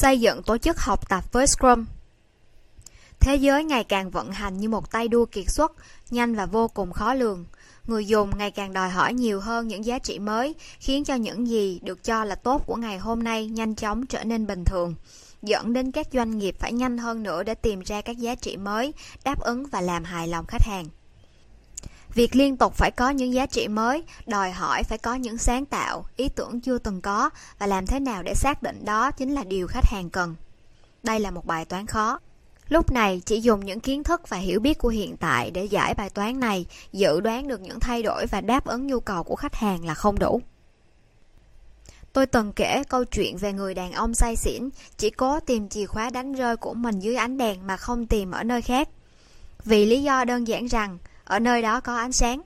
Xây dựng tổ chức học tập với Scrum Thế giới ngày càng vận hành như một tay đua kiệt xuất, nhanh và vô cùng khó lường. Người dùng ngày càng đòi hỏi nhiều hơn những giá trị mới, khiến cho những gì được cho là tốt của ngày hôm nay nhanh chóng trở nên bình thường, dẫn đến các doanh nghiệp phải nhanh hơn nữa để tìm ra các giá trị mới, đáp ứng và làm hài lòng khách hàng. Việc liên tục phải có những giá trị mới, đòi hỏi phải có những sáng tạo, ý tưởng chưa từng có và làm thế nào để xác định đó chính là điều khách hàng cần. Đây là một bài toán khó. Lúc này chỉ dùng những kiến thức và hiểu biết của hiện tại để giải bài toán này, dự đoán được những thay đổi và đáp ứng nhu cầu của khách hàng là không đủ. Tôi từng kể câu chuyện về người đàn ông say xỉn, chỉ cố tìm chìa khóa đánh rơi của mình dưới ánh đèn mà không tìm ở nơi khác. Vì lý do đơn giản rằng, ở nơi đó có ánh sáng.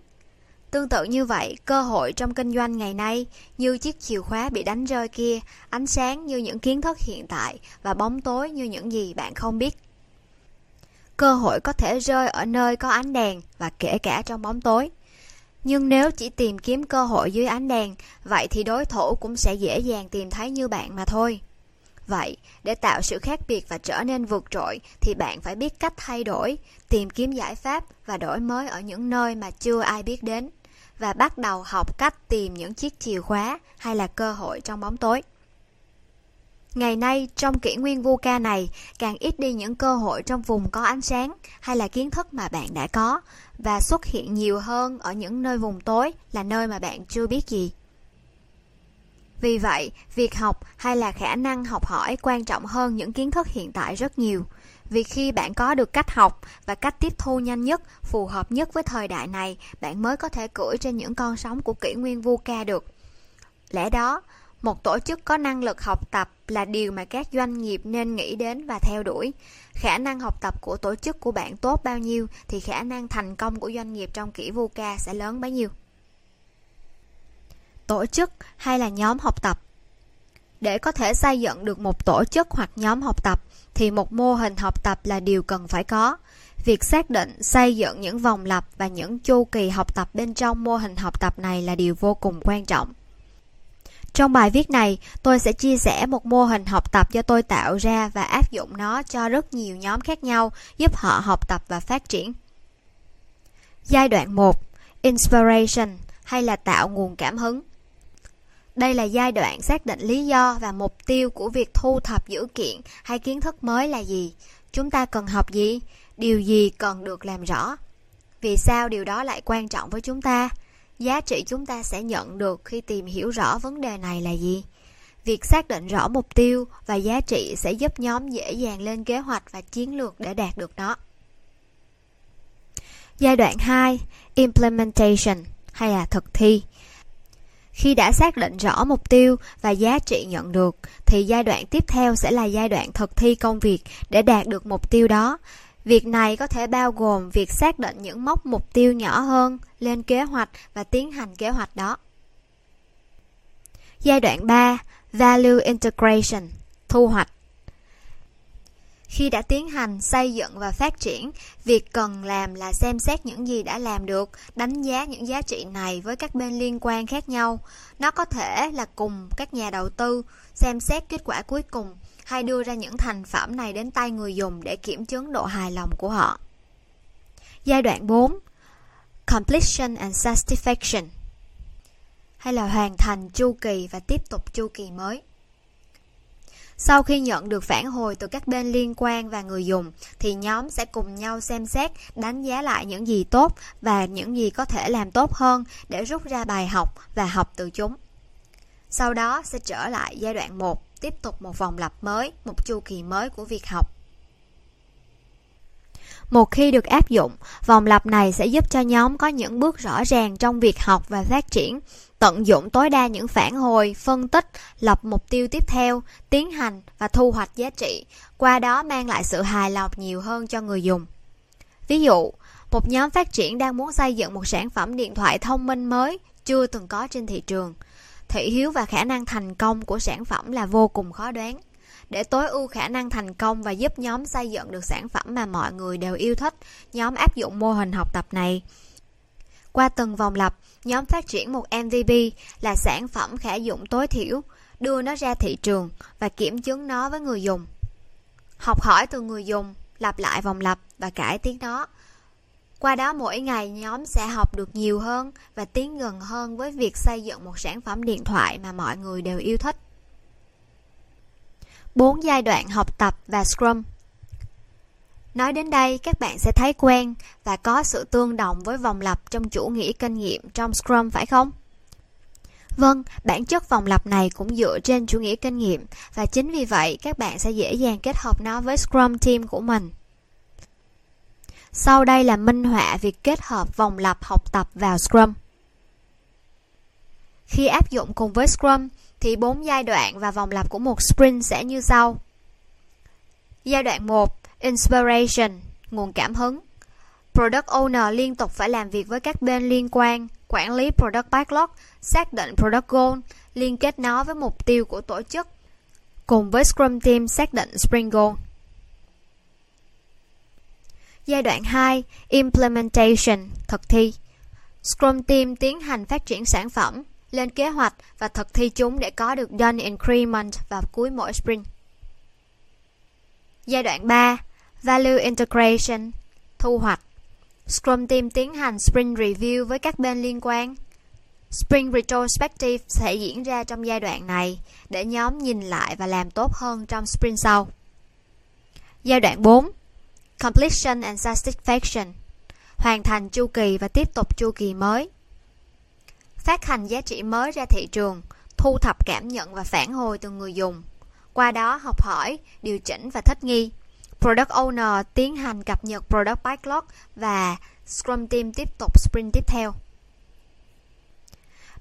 Tương tự như vậy, cơ hội trong kinh doanh ngày nay như chiếc chìa khóa bị đánh rơi kia, ánh sáng như những kiến thức hiện tại và bóng tối như những gì bạn không biết cơ hội có thể rơi ở nơi có ánh đèn và kể cả trong bóng tối. Nhưng nếu chỉ tìm kiếm cơ hội dưới ánh đèn, vậy thì đối thủ cũng sẽ dễ dàng tìm thấy như bạn mà thôi. Vậy, để tạo sự khác biệt và trở nên vượt trội thì bạn phải biết cách thay đổi, tìm kiếm giải pháp và đổi mới ở những nơi mà chưa ai biết đến và bắt đầu học cách tìm những chiếc chìa khóa hay là cơ hội trong bóng tối. Ngày nay, trong kỷ nguyên VUCA này, càng ít đi những cơ hội trong vùng có ánh sáng hay là kiến thức mà bạn đã có và xuất hiện nhiều hơn ở những nơi vùng tối là nơi mà bạn chưa biết gì. Vì vậy, việc học hay là khả năng học hỏi quan trọng hơn những kiến thức hiện tại rất nhiều. Vì khi bạn có được cách học và cách tiếp thu nhanh nhất, phù hợp nhất với thời đại này, bạn mới có thể cưỡi trên những con sóng của kỷ nguyên VUCA được. Lẽ đó, một tổ chức có năng lực học tập là điều mà các doanh nghiệp nên nghĩ đến và theo đuổi khả năng học tập của tổ chức của bạn tốt bao nhiêu thì khả năng thành công của doanh nghiệp trong kỷ VUCA sẽ lớn bấy nhiêu tổ chức hay là nhóm học tập để có thể xây dựng được một tổ chức hoặc nhóm học tập thì một mô hình học tập là điều cần phải có việc xác định xây dựng những vòng lặp và những chu kỳ học tập bên trong mô hình học tập này là điều vô cùng quan trọng trong bài viết này, tôi sẽ chia sẻ một mô hình học tập do tôi tạo ra và áp dụng nó cho rất nhiều nhóm khác nhau, giúp họ học tập và phát triển. Giai đoạn 1, Inspiration hay là tạo nguồn cảm hứng. Đây là giai đoạn xác định lý do và mục tiêu của việc thu thập dữ kiện hay kiến thức mới là gì. Chúng ta cần học gì? Điều gì cần được làm rõ? Vì sao điều đó lại quan trọng với chúng ta? giá trị chúng ta sẽ nhận được khi tìm hiểu rõ vấn đề này là gì việc xác định rõ mục tiêu và giá trị sẽ giúp nhóm dễ dàng lên kế hoạch và chiến lược để đạt được nó giai đoạn 2 implementation hay là thực thi khi đã xác định rõ mục tiêu và giá trị nhận được thì giai đoạn tiếp theo sẽ là giai đoạn thực thi công việc để đạt được mục tiêu đó Việc này có thể bao gồm việc xác định những mốc mục tiêu nhỏ hơn, lên kế hoạch và tiến hành kế hoạch đó. Giai đoạn 3, Value Integration, thu hoạch. Khi đã tiến hành xây dựng và phát triển, việc cần làm là xem xét những gì đã làm được, đánh giá những giá trị này với các bên liên quan khác nhau. Nó có thể là cùng các nhà đầu tư xem xét kết quả cuối cùng hay đưa ra những thành phẩm này đến tay người dùng để kiểm chứng độ hài lòng của họ. Giai đoạn 4 Completion and Satisfaction hay là hoàn thành chu kỳ và tiếp tục chu kỳ mới. Sau khi nhận được phản hồi từ các bên liên quan và người dùng thì nhóm sẽ cùng nhau xem xét, đánh giá lại những gì tốt và những gì có thể làm tốt hơn để rút ra bài học và học từ chúng. Sau đó sẽ trở lại giai đoạn 1 tiếp tục một vòng lặp mới, một chu kỳ mới của việc học. Một khi được áp dụng, vòng lặp này sẽ giúp cho nhóm có những bước rõ ràng trong việc học và phát triển, tận dụng tối đa những phản hồi, phân tích, lập mục tiêu tiếp theo, tiến hành và thu hoạch giá trị, qua đó mang lại sự hài lòng nhiều hơn cho người dùng. Ví dụ, một nhóm phát triển đang muốn xây dựng một sản phẩm điện thoại thông minh mới chưa từng có trên thị trường – thị hiếu và khả năng thành công của sản phẩm là vô cùng khó đoán để tối ưu khả năng thành công và giúp nhóm xây dựng được sản phẩm mà mọi người đều yêu thích nhóm áp dụng mô hình học tập này qua từng vòng lập nhóm phát triển một mvp là sản phẩm khả dụng tối thiểu đưa nó ra thị trường và kiểm chứng nó với người dùng. Học hỏi từ người dùng, lặp lại vòng lặp và cải tiến nó. Qua đó mỗi ngày nhóm sẽ học được nhiều hơn và tiến gần hơn với việc xây dựng một sản phẩm điện thoại mà mọi người đều yêu thích. 4 giai đoạn học tập và Scrum Nói đến đây, các bạn sẽ thấy quen và có sự tương đồng với vòng lặp trong chủ nghĩa kinh nghiệm trong Scrum phải không? Vâng, bản chất vòng lặp này cũng dựa trên chủ nghĩa kinh nghiệm và chính vì vậy các bạn sẽ dễ dàng kết hợp nó với Scrum Team của mình. Sau đây là minh họa việc kết hợp vòng lặp học tập vào Scrum. Khi áp dụng cùng với Scrum thì bốn giai đoạn và vòng lặp của một sprint sẽ như sau. Giai đoạn 1, inspiration, nguồn cảm hứng. Product owner liên tục phải làm việc với các bên liên quan, quản lý product backlog, xác định product goal, liên kết nó với mục tiêu của tổ chức, cùng với Scrum Team xác định Sprint Goal. Giai đoạn 2, Implementation, thực thi. Scrum Team tiến hành phát triển sản phẩm, lên kế hoạch và thực thi chúng để có được done increment vào cuối mỗi sprint. Giai đoạn 3, Value Integration, thu hoạch. Scrum Team tiến hành Sprint Review với các bên liên quan. Sprint Retrospective sẽ diễn ra trong giai đoạn này để nhóm nhìn lại và làm tốt hơn trong sprint sau. Giai đoạn 4 Completion and Satisfaction Hoàn thành chu kỳ và tiếp tục chu kỳ mới Phát hành giá trị mới ra thị trường Thu thập cảm nhận và phản hồi từ người dùng Qua đó học hỏi, điều chỉnh và thích nghi Product Owner tiến hành cập nhật Product Backlog và Scrum Team tiếp tục sprint tiếp theo.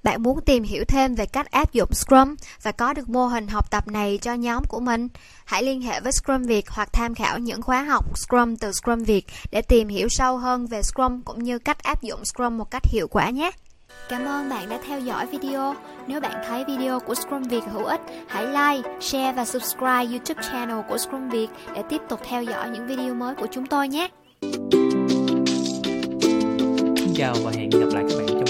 Bạn muốn tìm hiểu thêm về cách áp dụng Scrum và có được mô hình học tập này cho nhóm của mình? Hãy liên hệ với Scrum Việt hoặc tham khảo những khóa học Scrum từ Scrum Việt để tìm hiểu sâu hơn về Scrum cũng như cách áp dụng Scrum một cách hiệu quả nhé. Cảm ơn bạn đã theo dõi video. Nếu bạn thấy video của Scrum Việt hữu ích, hãy like, share và subscribe YouTube channel của Scrum Việt để tiếp tục theo dõi những video mới của chúng tôi nhé. Xin chào và hẹn gặp lại các bạn